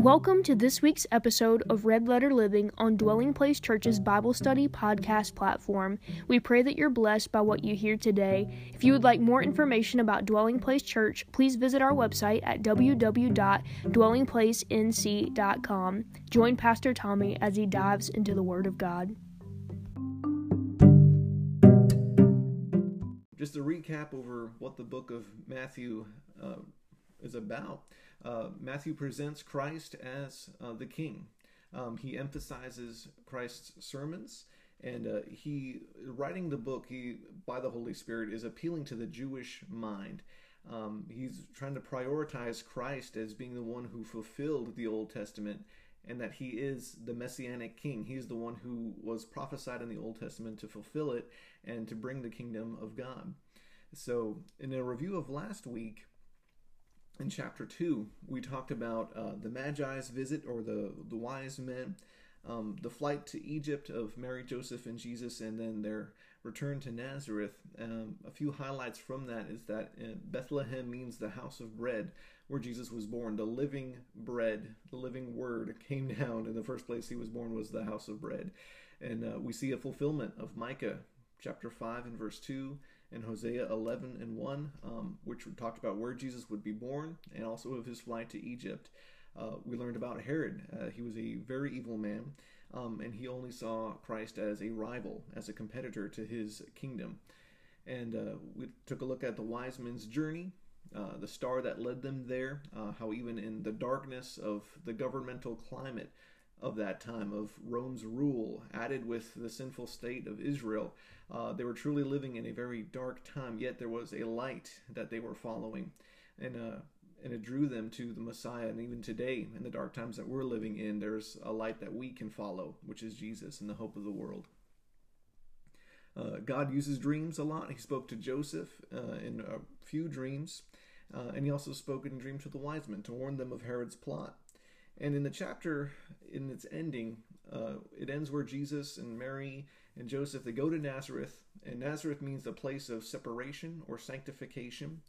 Welcome to this week's episode of Red Letter Living on Dwelling Place Church's Bible Study podcast platform. We pray that you're blessed by what you hear today. If you would like more information about Dwelling Place Church, please visit our website at www.dwellingplacenc.com. Join Pastor Tommy as he dives into the Word of God. Just a recap over what the book of Matthew uh, is about. Uh, Matthew presents Christ as uh, the King. Um, he emphasizes Christ's sermons, and uh, he, writing the book, he by the Holy Spirit is appealing to the Jewish mind. Um, he's trying to prioritize Christ as being the one who fulfilled the Old Testament, and that he is the messianic king. He's the one who was prophesied in the Old Testament to fulfill it and to bring the kingdom of God. So, in a review of last week, in chapter 2, we talked about uh, the Magi's visit or the, the wise men, um, the flight to Egypt of Mary, Joseph, and Jesus, and then their return to Nazareth. Um, a few highlights from that is that uh, Bethlehem means the house of bread where Jesus was born. The living bread, the living word came down. In the first place he was born was the house of bread. And uh, we see a fulfillment of Micah chapter 5 and verse 2 and Hosea 11 and 1, um, which talked about where Jesus would be born and also of his flight to Egypt. Uh, we learned about Herod. Uh, he was a very evil man, um, and he only saw Christ as a rival, as a competitor to his kingdom. And uh, we took a look at the wise men's journey, uh, the star that led them there, uh, how even in the darkness of the governmental climate of that time, of Rome's rule, added with the sinful state of Israel, uh, they were truly living in a very dark time, yet there was a light that they were following. And, uh, and it drew them to the Messiah. And even today, in the dark times that we're living in, there's a light that we can follow, which is Jesus and the hope of the world. Uh, God uses dreams a lot. He spoke to Joseph uh, in a few dreams, uh, and he also spoke in a dream to the wise men to warn them of Herod's plot. And in the chapter, in its ending, uh, it ends where Jesus and Mary and Joseph they go to Nazareth, and Nazareth means the place of separation or sanctification.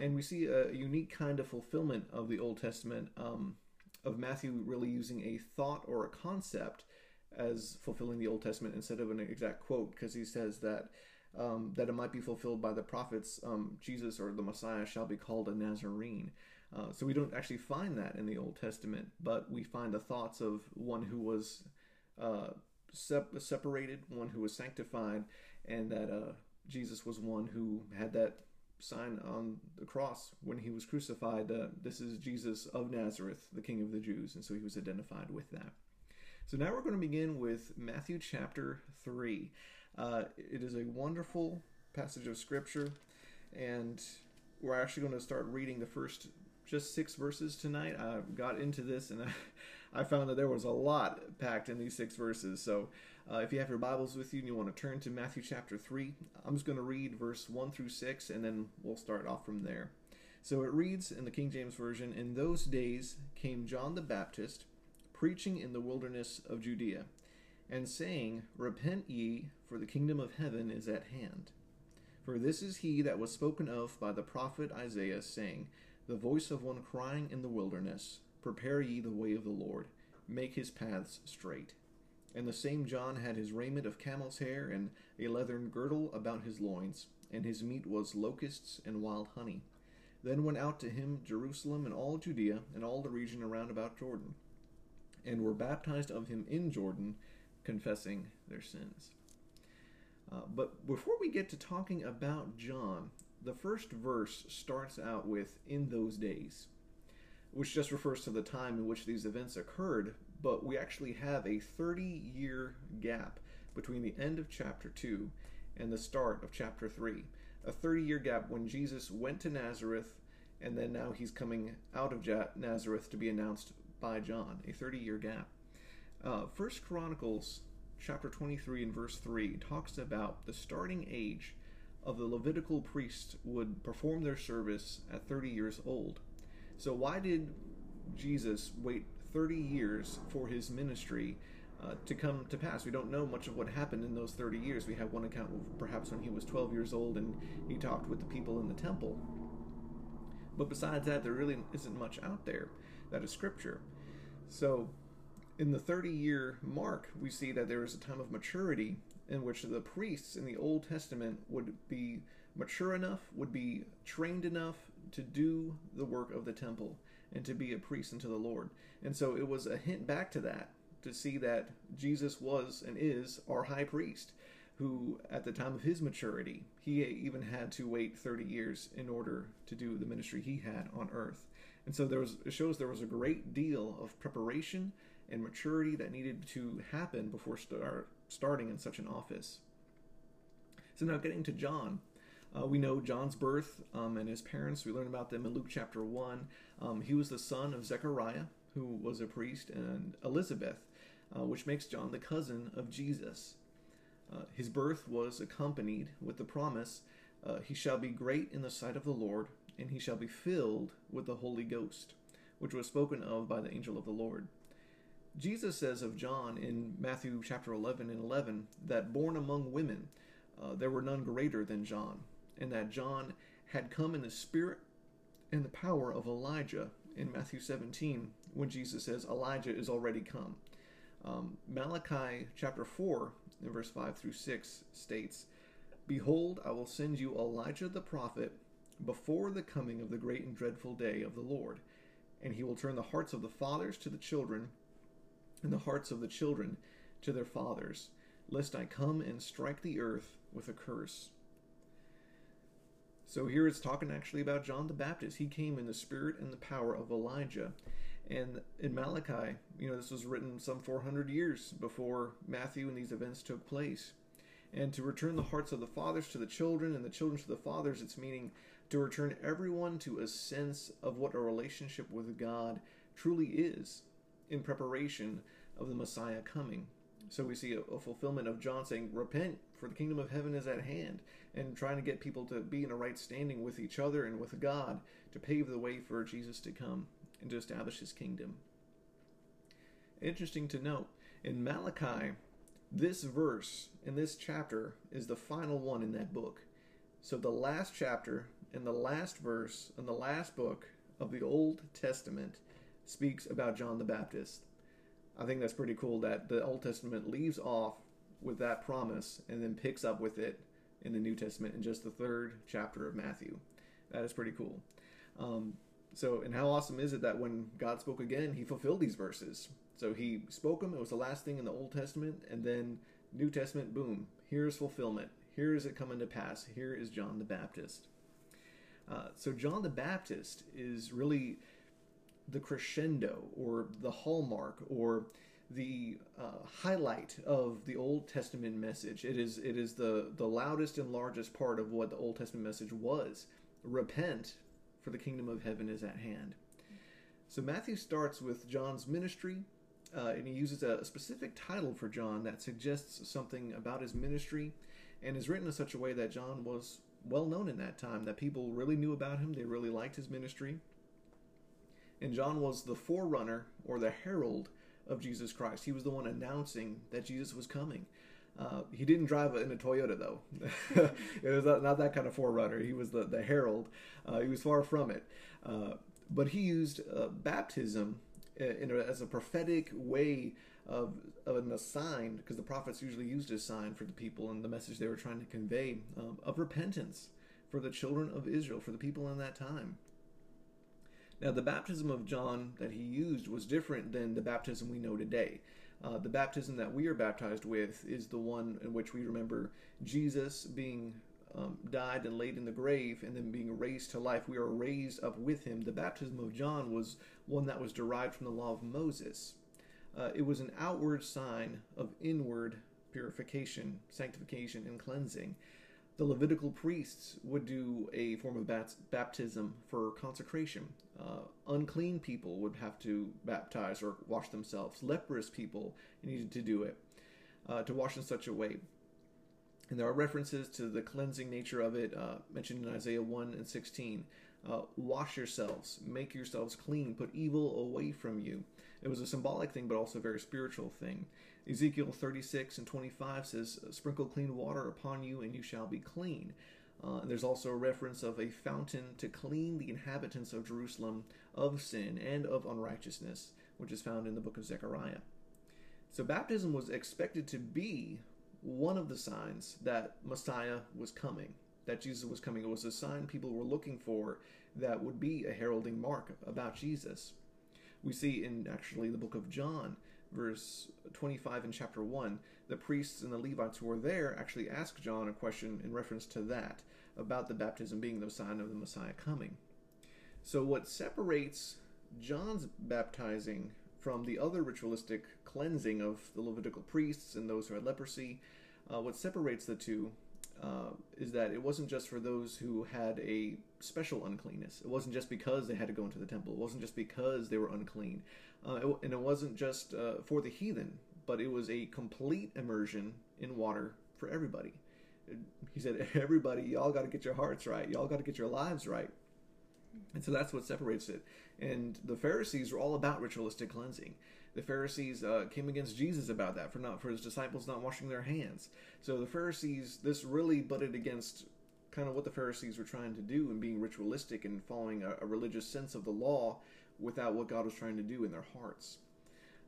And we see a unique kind of fulfillment of the Old Testament um, of Matthew really using a thought or a concept as fulfilling the Old Testament instead of an exact quote, because he says that um, that it might be fulfilled by the prophets. Um, Jesus or the Messiah shall be called a Nazarene. Uh, so we don't actually find that in the Old Testament, but we find the thoughts of one who was uh, sep- separated, one who was sanctified, and that uh, Jesus was one who had that sign on the cross when he was crucified. This is Jesus of Nazareth, the King of the Jews, and so he was identified with that. So now we're going to begin with Matthew chapter 3. Uh, it is a wonderful passage of scripture, and we're actually going to start reading the first just six verses tonight. I got into this and I, found that there was a lot packed in these six verses. So uh, if you have your Bibles with you and you want to turn to Matthew chapter 3, I'm just going to read verse 1 through 6 and then we'll start off from there. So it reads in the King James Version In those days came John the Baptist, preaching in the wilderness of Judea, and saying, Repent ye, for the kingdom of heaven is at hand. For this is he that was spoken of by the prophet Isaiah, saying, the voice of one crying in the wilderness, Prepare ye the way of the Lord, make his paths straight. And the same John had his raiment of camel's hair, and a leathern girdle about his loins, and his meat was locusts and wild honey. Then went out to him Jerusalem and all Judea, and all the region around about Jordan, and were baptized of him in Jordan, confessing their sins. Uh, but before we get to talking about John, the first verse starts out with in those days, which just refers to the time in which these events occurred, but we actually have a 30 year gap between the end of chapter 2 and the start of chapter 3. A 30 year gap when Jesus went to Nazareth and then now he's coming out of Nazareth to be announced by John. A 30 year gap. Uh, First Chronicles chapter 23 and verse 3 talks about the starting age of the Levitical priests would perform their service at 30 years old. So, why did Jesus wait 30 years for his ministry uh, to come to pass? We don't know much of what happened in those 30 years. We have one account of perhaps when he was 12 years old and he talked with the people in the temple. But besides that, there really isn't much out there that is scripture. So, in the 30 year mark, we see that there is a time of maturity in which the priests in the Old Testament would be mature enough, would be trained enough to do the work of the temple and to be a priest unto the Lord. And so it was a hint back to that to see that Jesus was and is our high priest, who at the time of his maturity, he even had to wait 30 years in order to do the ministry he had on earth. And so there was it shows there was a great deal of preparation and maturity that needed to happen before start, starting in such an office. So now getting to John, uh, we know John's birth um, and his parents. We learn about them in Luke chapter 1. Um, he was the son of Zechariah, who was a priest, and Elizabeth, uh, which makes John the cousin of Jesus. Uh, his birth was accompanied with the promise uh, He shall be great in the sight of the Lord, and he shall be filled with the Holy Ghost, which was spoken of by the angel of the Lord. Jesus says of John in Matthew chapter 11 and 11 that born among women, uh, there were none greater than John, and that John had come in the spirit and the power of Elijah in Matthew 17 when Jesus says Elijah is already come. Um, Malachi chapter 4, in verse 5 through 6 states, Behold, I will send you Elijah the prophet before the coming of the great and dreadful day of the Lord, and he will turn the hearts of the fathers to the children, and the hearts of the children to their fathers, lest I come and strike the earth with a curse. So here it's talking actually about John the Baptist. He came in the spirit and the power of Elijah. And in Malachi, you know, this was written some 400 years before Matthew and these events took place. And to return the hearts of the fathers to the children and the children to the fathers, it's meaning to return everyone to a sense of what a relationship with God truly is in preparation of the Messiah coming. So we see a, a, fulfillment of John saying, Repent, for the kingdom of heaven is at hand, and trying to get people to be in a right standing with each other and with God to pave the way for Jesus to come and to establish his kingdom. Interesting to note, in Malachi, this verse in this chapter is the final one in that book. So the last chapter and the last verse and the last book of the Old Testament speaks about John the Baptist. I think that's pretty cool that the Old Testament leaves off with that promise and then picks up with it in the New Testament in just the third chapter of Matthew. That is pretty cool. Um, so, and how awesome is it that when God spoke again, he fulfilled these verses? So he spoke them, it was the last thing in the Old Testament, and then New Testament, boom, here's fulfillment. Here is it coming to pass. Here is John the Baptist. Uh, so, John the Baptist is really the crescendo or the hallmark or the uh, highlight of the Old Testament message. It is it is the the loudest and largest part of what the Old Testament message was. Repent, for the kingdom of heaven is at hand. So Matthew starts with John's ministry, uh, and he uses a specific title for John that suggests something about his ministry, and is written in such a way that John was well known in that time. That people really knew about him. They really liked his ministry. And John was the forerunner or the herald of Jesus Christ. He was the one announcing that Jesus was coming. Uh, he didn't drive in a Toyota though. it was not, not, that kind of forerunner. He was the, the herald. Uh, he was far from it. Uh, but he used uh, baptism a, as a prophetic way of, of a sign, because the prophets usually used a sign for the people and the message they were trying to convey um, of repentance for the children of Israel, for the people in that time. Now, the baptism of John that he used was different than the baptism we know today. Uh, the baptism that we are baptized with is the one in which we remember Jesus being um, died and laid in the grave and then being raised to life. We are raised up with him. The baptism of John was one that was derived from the law of Moses. Uh, it was an outward sign of inward purification, sanctification, and cleansing the Levitical priests would do a form of bat- baptism for consecration. Uh, unclean people would have to baptize or wash themselves. Leprous people needed to do it, uh, to wash in such a way. And there are references to the cleansing nature of it uh, mentioned in Isaiah 1 and 16. Uh, wash yourselves, make yourselves clean, put evil away from you. It was a symbolic thing, but also a very spiritual thing. Ezekiel 36 and 25 says, Sprinkle clean water upon you, and you shall be clean. Uh, there's also a reference of a fountain to clean the inhabitants of Jerusalem of sin and of unrighteousness, which is found in the book of Zechariah. So baptism was expected to be one of the signs that Messiah was coming, that Jesus was coming. It was a sign people were looking for that would be a heralding mark about Jesus. We see in actually the book of John, verse 25 in chapter 1, the priests and the Levites who were there actually asked John a question in reference to that, about the baptism being the sign of the Messiah coming. So, what separates John's baptizing from the other ritualistic cleansing of the Levitical priests and those who had leprosy, uh, what separates the two uh, is that it wasn't just for those who had a special uncleanness. It wasn't just because they had to go into the temple. It wasn't just because they were unclean. Uh, it, and it wasn't just uh, for the heathen, but it was a complete immersion in water for everybody. He said, Everybody, y'all got to get your hearts right. Y'all got to get your lives right. And so that's what separates it. And the Pharisees were all about ritualistic cleansing. The Pharisees uh, came against Jesus about that for not for his disciples not washing their hands. So the Pharisees, this really butted against kind of what the Pharisees were trying to do and being ritualistic and following a, a religious sense of the law without what God was trying to do in their hearts.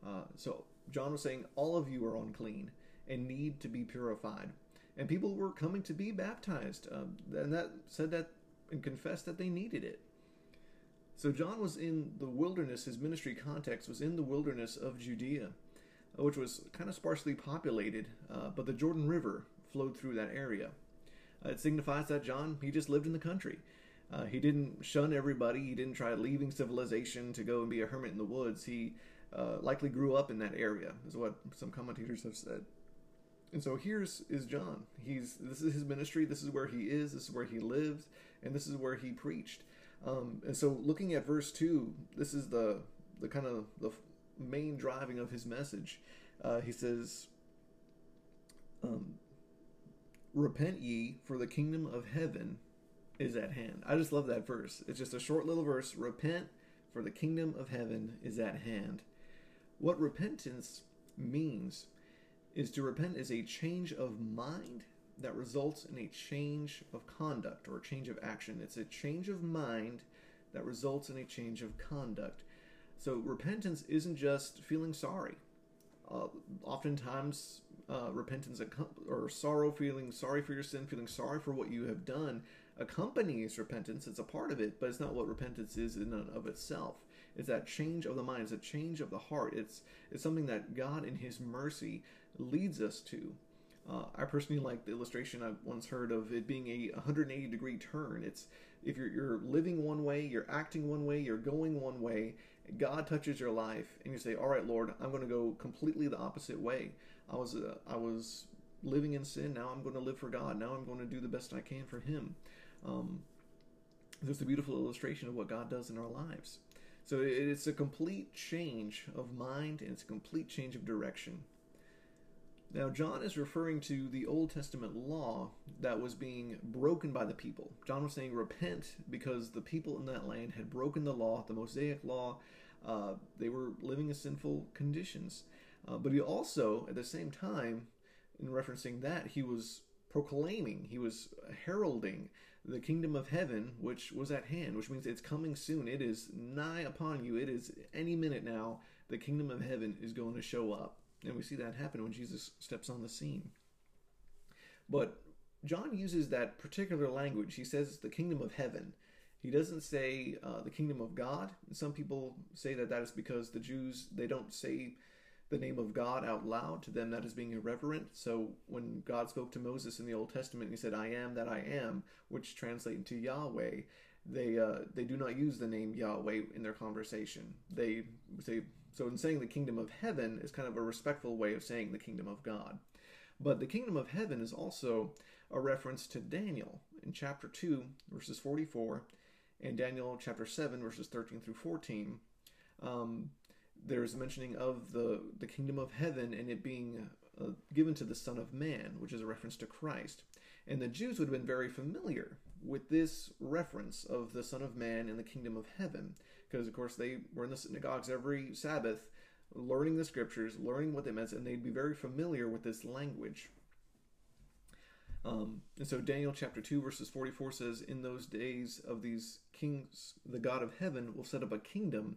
Uh, so John was saying, all of you are unclean and need to be purified. And people were coming to be baptized, um, and that said that and confessed that they needed it. So John was in the wilderness, his ministry context was in the wilderness of Judea, uh, which was kind of sparsely populated, uh, but the Jordan River flowed through that area. Uh, it signifies that John, he just lived in the country. Uh, he didn't shun everybody, he didn't try leaving civilization to go and be a hermit in the woods. He uh, likely grew up in that area, is what some commentators have said. And so here's is John. He's this is his ministry. This is where he is. This is where he lives, and this is where he preached. Um, and so, looking at verse two, this is the the kind of the main driving of his message. Uh, he says, um, "Repent ye, for the kingdom of heaven is at hand." I just love that verse. It's just a short little verse. Repent, for the kingdom of heaven is at hand. What repentance means is to repent is a change of mind that results in a change of conduct or a change of action. It's a change of mind that results in a change of conduct. So repentance isn't just feeling sorry. Uh, oftentimes, uh, repentance or sorrow, feeling sorry for your sin, feeling sorry for what you have done, accompanies repentance. It's a part of it, but it's not what repentance is in and of itself. It's that change of the mind. It's a change of the heart. It's it's something that God, in His mercy, leads us to. Uh, I personally like the illustration I once heard of it being a 180 degree turn. It's if you're, you're living one way, you're acting one way, you're going one way, God touches your life, and you say, "All right, Lord, I'm going to go completely the opposite way. I was uh, I was living in sin. Now I'm going to live for God. Now I'm going to do the best I can for Him." Um, there's a beautiful illustration of what God does in our lives. So it's a complete change of mind and it's a complete change of direction. Now, John is referring to the Old Testament law that was being broken by the people. John was saying, Repent, because the people in that land had broken the law, the Mosaic law. Uh, they were living in sinful conditions. Uh, but he also, at the same time, in referencing that, he was proclaiming, he was heralding the kingdom of heaven, which was at hand, which means it's coming soon. It is nigh upon you. It is any minute now. The kingdom of heaven is going to show up. And we see that happen when Jesus steps on the scene. But John uses that particular language. He says the kingdom of heaven. He doesn't say uh, the kingdom of God. Some people say that that is because the Jews they don't say the name of God out loud. To them, that is being irreverent. So when God spoke to Moses in the Old Testament, he said, "I am that I am," which translates into Yahweh. They uh, they do not use the name Yahweh in their conversation. They say so in saying the kingdom of heaven is kind of a respectful way of saying the kingdom of God. But the kingdom of heaven is also a reference to Daniel in chapter 2, verses 44, and Daniel chapter 7, verses 13 through 14. Um, there's mentioning of the, the kingdom of heaven and it being uh, given to the Son of Man, which is a reference to Christ. And the Jews would have been very familiar with this reference of the Son of Man and the kingdom of heaven because of course they were in the synagogues every Sabbath, learning the scriptures, learning what they meant, and they'd be very familiar with this language. Um, and so Daniel chapter 2 verses 44 says, In those days of these kings, the God of heaven will set up a kingdom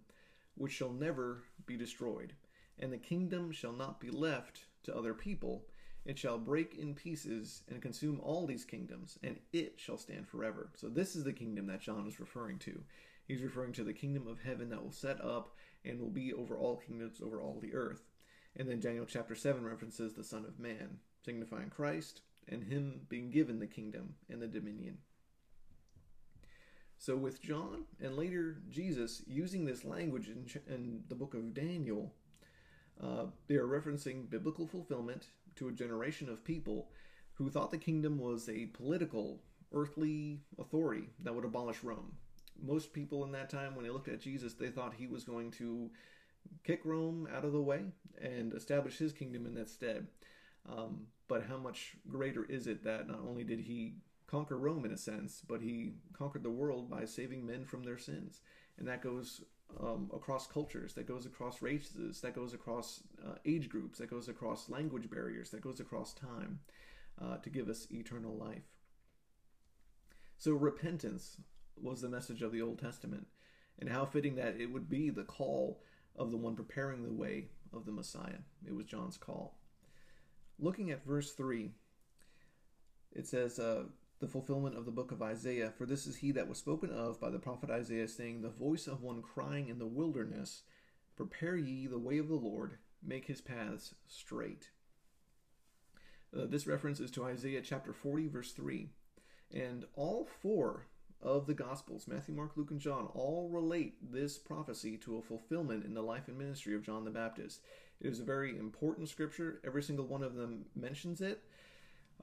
which shall never be destroyed, and the kingdom shall not be left to other people. It shall break in pieces and consume all these kingdoms, and it shall stand forever. So, this is the kingdom that John is referring to. He's referring to the kingdom of heaven that will set up and will be over all kingdoms, over all the earth. And then Daniel chapter 7 references the Son of Man, signifying Christ and him being given the kingdom and the dominion. So, with John and later Jesus using this language in, in the book of Daniel, uh, they are referencing biblical fulfillment to a generation of people who thought the kingdom was a political, earthly authority that would abolish Rome. Most people in that time, when they looked at Jesus, they thought he was going to kick Rome out of the way and establish his kingdom in that stead. Um, but how much greater is it that not only did he conquer Rome in a sense, but he conquered the world by saving men from their sins? And that goes um, across cultures, that goes across races, that goes across uh, age groups, that goes across language barriers, that goes across time uh, to give us eternal life. So, repentance was the message of the Old Testament, and how fitting that it would be the call of the one preparing the way of the Messiah. It was John's call. Looking at verse 3, it says, uh, the fulfillment of the book of Isaiah. For this is he that was spoken of by the prophet Isaiah, saying, The voice of one crying in the wilderness, Prepare ye the way of the Lord, make his paths straight. Uh, this reference is to Isaiah chapter 40, verse 3. And all four of the Gospels, Matthew, Mark, Luke, and John, all relate this prophecy to a fulfillment in the life and ministry of John the Baptist. It is a very important scripture. Every single one of them mentions it.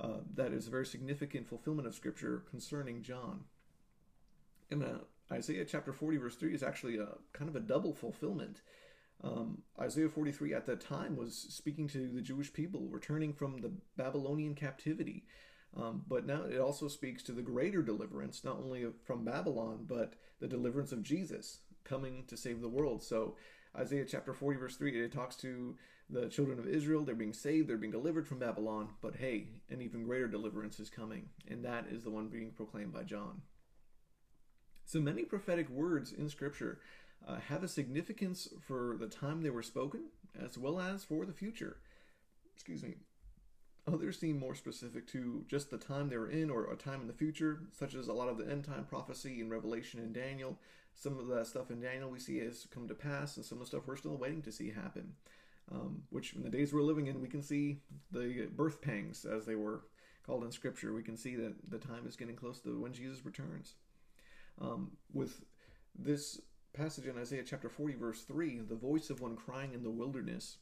Uh, that is a very significant fulfillment of Scripture concerning John. And uh, Isaiah chapter 40, verse 3 is actually a kind of a double fulfillment. Um, Isaiah 43 at that time was speaking to the Jewish people returning from the Babylonian captivity. Um, but now it also speaks to the greater deliverance, not only from Babylon, but the deliverance of Jesus coming to save the world. So Isaiah chapter 40, verse 3, it talks to the children of Israel. They're being saved, they're being delivered from Babylon. But hey, an even greater deliverance is coming, and that is the one being proclaimed by John. So many prophetic words in Scripture uh, have a significance for the time they were spoken, as well as for the future. Excuse me. Others seem more specific to just the time they were in or a time in the future, such as a lot of the end time prophecy in Revelation and Daniel. Some of that stuff in Daniel we see has come to pass, and some of the stuff we're still waiting to see happen um, which in the days we're living in, we can see the birth pangs, as they were called in Scripture. We can see that the time is getting close to when Jesus returns. Um, with this passage in Isaiah chapter 40, verse 3, the voice of one crying in the wilderness,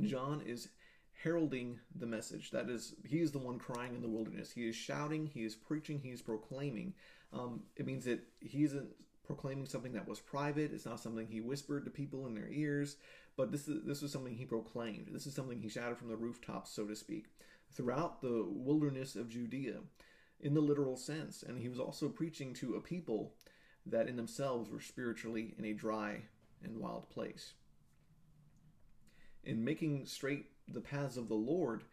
John is heralding the message. That is, he is the one crying in the wilderness. He is shouting, he is preaching, he is proclaiming. Um, it means that he isn't proclaiming something that was private. It's not something he whispered to people in their ears. But this is this was something he proclaimed. This is something he shouted from the rooftops, so to speak, throughout the wilderness of Judea, in the literal sense. And he was also preaching to a people that in themselves were spiritually in a dry and wild place. In making straight the paths of the Lord,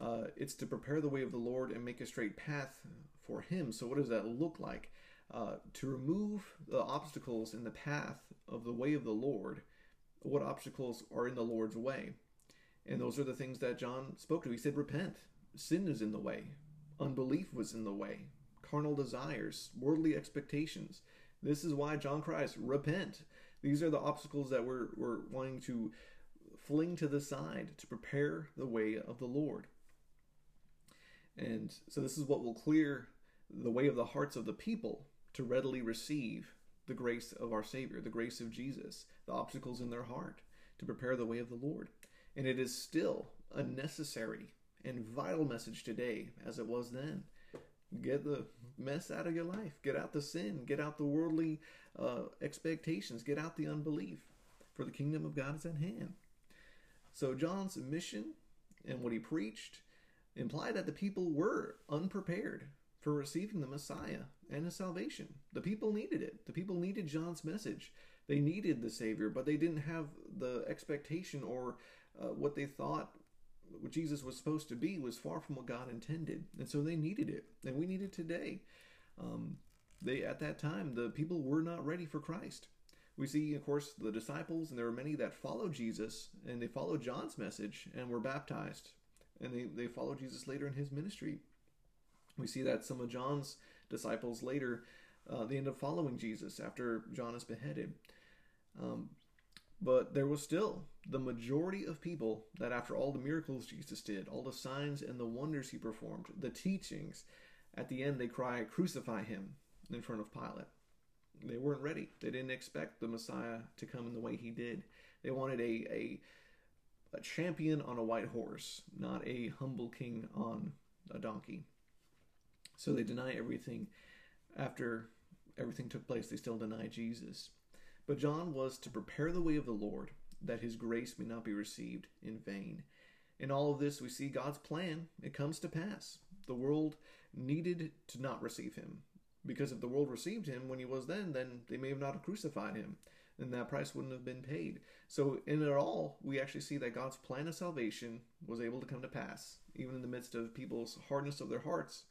uh, it's to prepare the way of the Lord and make a straight path for Him. So, what does that look like? Uh, to remove the obstacles in the path of the way of the Lord what obstacles are in the Lord's way. And those are the things that John spoke to. He said, Repent. Sin is in the way. Unbelief was in the way. Carnal desires, worldly expectations. This is why John cries, Repent. These are the obstacles that we're, we're wanting to fling to the side to prepare the way of the Lord. And so, this is what will clear the way of the hearts of the people to readily receive the grace of our Savior, the grace of Jesus, the obstacles in their heart to prepare the way of the Lord. And it is still a necessary and vital message today as it was then. Get the mess out of your life. Get out the sin. Get out the worldly uh, expectations. Get out the unbelief. For the kingdom of God is at hand. So, John's mission and what he preached implied that the people were unprepared for receiving the Messiah and his salvation. The people needed it. The people needed John's message. They needed the Savior, but they didn't have the expectation or uh, what they thought what Jesus was supposed to be was far from what God intended, and so they needed it, and we need it today. Um, they at that time the people were not ready for Christ. We see, of course, the disciples, and there were many that followed Jesus, and they followed John's message and were baptized. And they, they followed Jesus later in his ministry. We see that some of John's disciples later, uh, they end up following Jesus after John is beheaded. Um, but there was still the majority of people that, after all the miracles Jesus did, all the signs and the wonders he performed, the teachings, at the end they cry, Crucify him in front of Pilate. They weren't ready. They didn't expect the Messiah to come in the way he did. They wanted a, a, a champion on a white horse, not a humble king on a donkey. So they deny everything. After everything took place, they still deny Jesus. But John was to prepare the way of the Lord, that his grace may not be received in vain. In all of this, we see God's plan. It comes to pass. The world needed to not receive him. Because if the world received him when he was then, then they may have not crucified him, and that price wouldn't have been paid. So, in it all, we actually see that God's plan of salvation was able to come to pass, even in the midst of people's hardness of their hearts.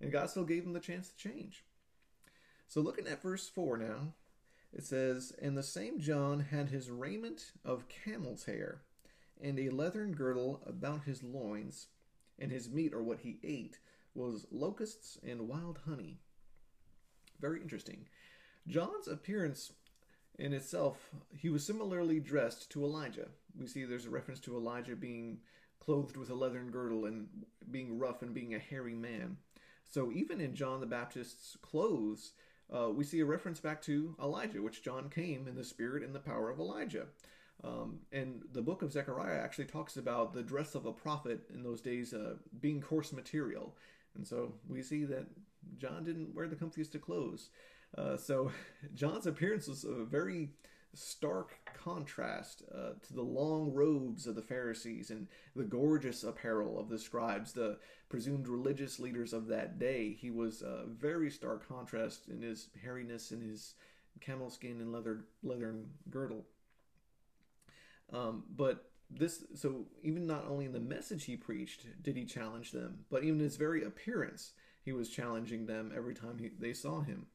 And God still gave them the chance to change. So, looking at verse 4 now, it says, And the same John had his raiment of camel's hair, and a leathern girdle about his loins, and his meat, or what he ate, was locusts and wild honey. Very interesting. John's appearance in itself, he was similarly dressed to Elijah. We see there's a reference to Elijah being clothed with a leathern girdle and being rough and being a hairy man. So even in John the Baptist's clothes, uh, we see a reference back to Elijah, which John came in the spirit and the power of Elijah. Um, and the book of Zechariah actually talks about the dress of a prophet in those days uh, being coarse material. And so we see that John didn't wear the comfiest of clothes. Uh, so John's appearance was a very stark contrast uh, to the long robes of the Pharisees and the gorgeous apparel of the scribes, the presumed religious leaders of that day. He was a very stark contrast in his hairiness and his camel skin and leather leathern girdle. Um, but this, so even not only in the message he preached did he challenge them, but even his very appearance, he was challenging them every time he, they saw him.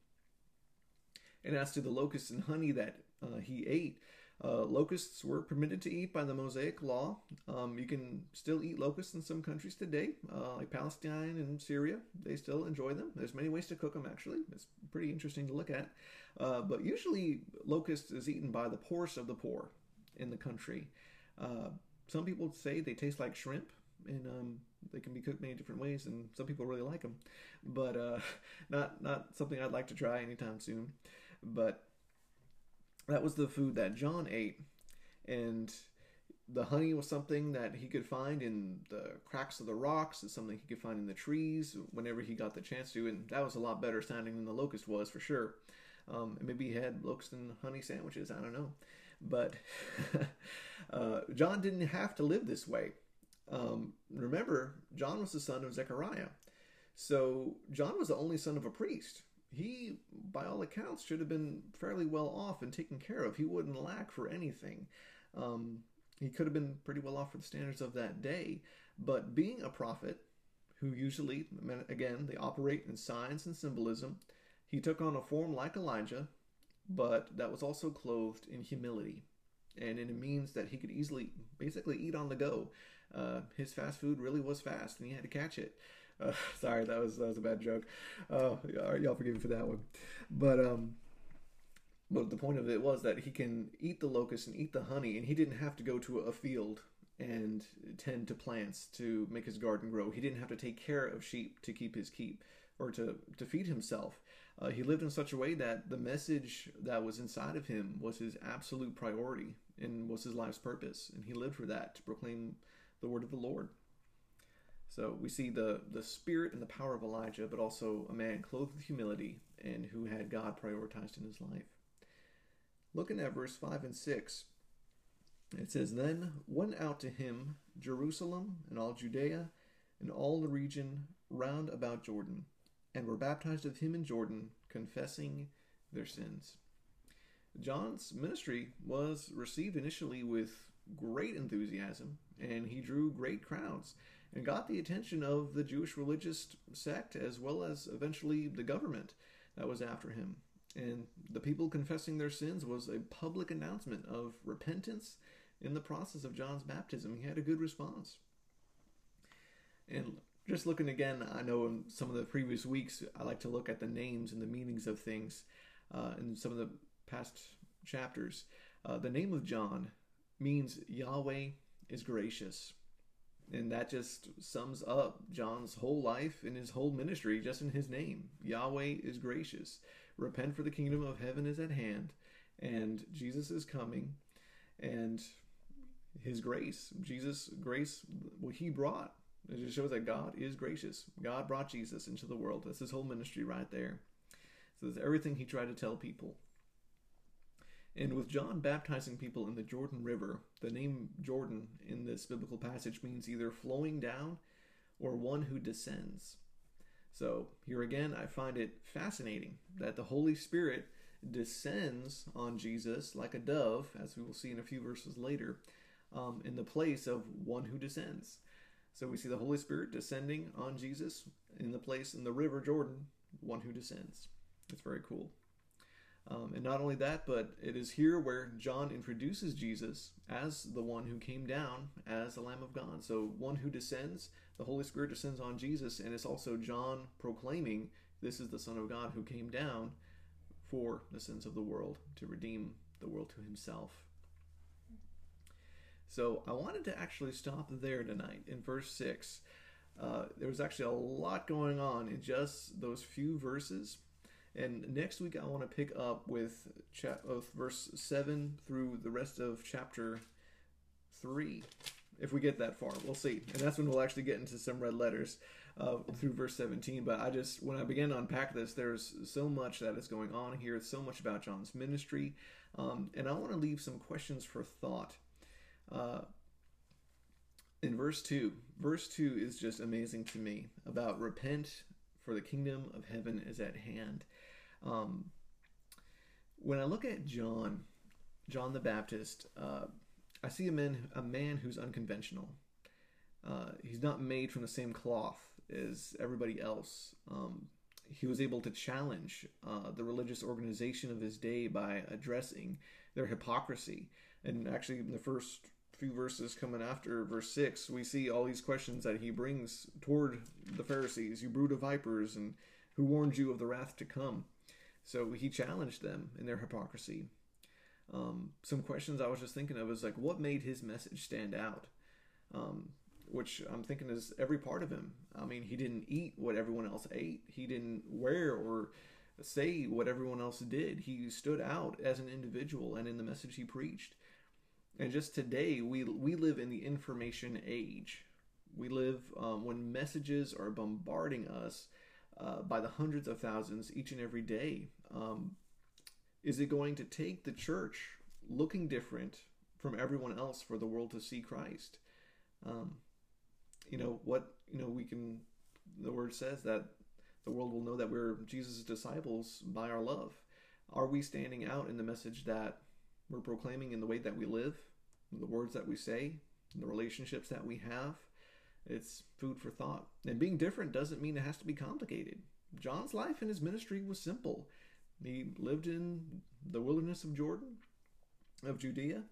And as to the locusts and honey that uh, he ate, uh, locusts were permitted to eat by the Mosaic law. Um, you can still eat locusts in some countries today, uh, like Palestine and Syria. They still enjoy them. There's many ways to cook them, actually. It's pretty interesting to look at. Uh, but usually, locust is eaten by the poorest of the poor in the country. Uh, some people say they taste like shrimp, and um, they can be cooked many different ways, and some people really like them. But uh, not not something I'd like to try anytime soon. But that was the food that John ate, and the honey was something that he could find in the cracks of the rocks. It's something he could find in the trees whenever he got the chance to, and that was a lot better sounding than the locust was for sure. Um, maybe he had locust and honey sandwiches. I don't know, but uh, John didn't have to live this way. Um, remember, John was the son of Zechariah, so John was the only son of a priest he, by all accounts, should have been fairly well off and taken care of. He wouldn't lack for anything. Um, he could have been pretty well off for the standards of that day. But being a prophet, who usually, again, they operate in signs and symbolism, he took on a form like Elijah, but that was also clothed in humility and in a means that he could easily, basically, eat on the go. Uh, his fast food really was fast, and he had to catch it. Uh, sorry, that was that was a bad joke. Uh, y'all forgive me for that one. But um, but the point of it was that he can eat the locust and eat the honey, and he didn't have to go to a field and tend to plants to make his garden grow. He didn't have to take care of sheep to keep his keep or to to feed himself. Uh, he lived in such a way that the message that was inside of him was his absolute priority and was his life's purpose, and he lived for that to proclaim the word of the Lord. So we see the, the spirit and the power of Elijah, but also a man clothed with humility and who had God prioritized in his life. Looking at verse 5 and 6, it says, Then went out to him Jerusalem and all Judea and all the region round about Jordan, and were baptized of him in Jordan, confessing their sins. John's ministry was received initially with great enthusiasm, and he drew great crowds and got the attention of the Jewish religious sect as well as eventually the government that was after him. And the people confessing their sins was a public announcement of repentance in the process of John's baptism. He had a good response. And just looking again, I know in some of the previous weeks, I like to look at the names and the meanings of things uh, in some of the past chapters. Uh, the name of John means Yahweh is gracious. And that just sums up John's whole life and his whole ministry just in his name. Yahweh is gracious. Repent for the kingdom of heaven is at hand, and Jesus is coming, and his grace, Jesus' grace, what he brought. It just shows that God is gracious. God brought Jesus into the world. That's his whole ministry right there. So that's everything he tried to tell people. And with John baptizing people in the Jordan River, the name Jordan in this biblical passage means either flowing down or one who descends. So here again, I find it fascinating that the Holy Spirit descends on Jesus like a dove, as we will see in a few verses later, um, in the place of one who descends. So we see the Holy Spirit descending on Jesus in the place in the river Jordan, one who descends. It's very cool. Um, and not only that, but it is here where John introduces Jesus as the one who came down as the Lamb of God. So, one who descends, the Holy Spirit descends on Jesus, and it's also John proclaiming, This is the Son of God who came down for the sins of the world to redeem the world to himself. So, I wanted to actually stop there tonight in verse 6. Uh, there was actually a lot going on in just those few verses and next week, I want to pick up with, cha- with verse 7 through the rest of chapter 3. If we get that far, we'll see. And that's when we'll actually get into some red letters uh, through verse 17. But I just, when I began to unpack this, there's so much that is going on here. So much about John's ministry. Um, and I want to leave some questions for thought. Uh, in verse 2, verse 2 is just amazing to me about repent, for the kingdom of heaven is at hand. Um, when I look at John, John the Baptist, uh, I see a man, a man who's unconventional. Uh, he's not made from the same cloth as everybody else. Um, he was able to challenge uh, the religious organization of his day by addressing their hypocrisy. And actually, in the first few verses coming after verse 6, we see all these questions that he brings toward the Pharisees You brood of vipers, and who warned you of the wrath to come? So he challenged them in their hypocrisy. Um, some questions I was just thinking of is like, what made his message stand out? Um, which I'm thinking is every part of him. I mean, he didn't eat what everyone else ate. He didn't wear or say what everyone else did. He stood out as an individual and in the message he preached. And just today, we we live in the information age. We live um, when messages are bombarding us uh, by the hundreds of thousands each and every day. Um, is it going to take the church looking different from everyone else for the world to see Christ? Um, you know what? You know we can. The word says that the world will know that we're Jesus' disciples by our love. Are we standing out in the message that we're proclaiming in the way that we live, the words that we say, the relationships that we have? It's food for thought. And being different doesn't mean it has to be complicated. John's life and his ministry was simple. He lived in the wilderness of Jordan, of Judea.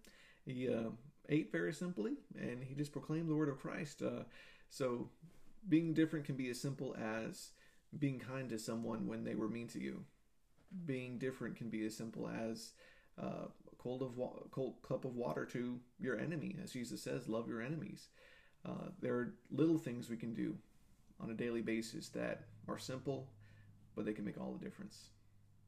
He uh, ate very simply, and he just proclaimed the word of Christ. Uh, so, being different can be as simple as being kind to someone when they were mean to you. Being different can be as simple as uh, cold of wa- cold cup of water to your enemy, as Jesus says, "Love your enemies." Uh, there are little things we can do on a daily basis that are simple, but they can make all the difference.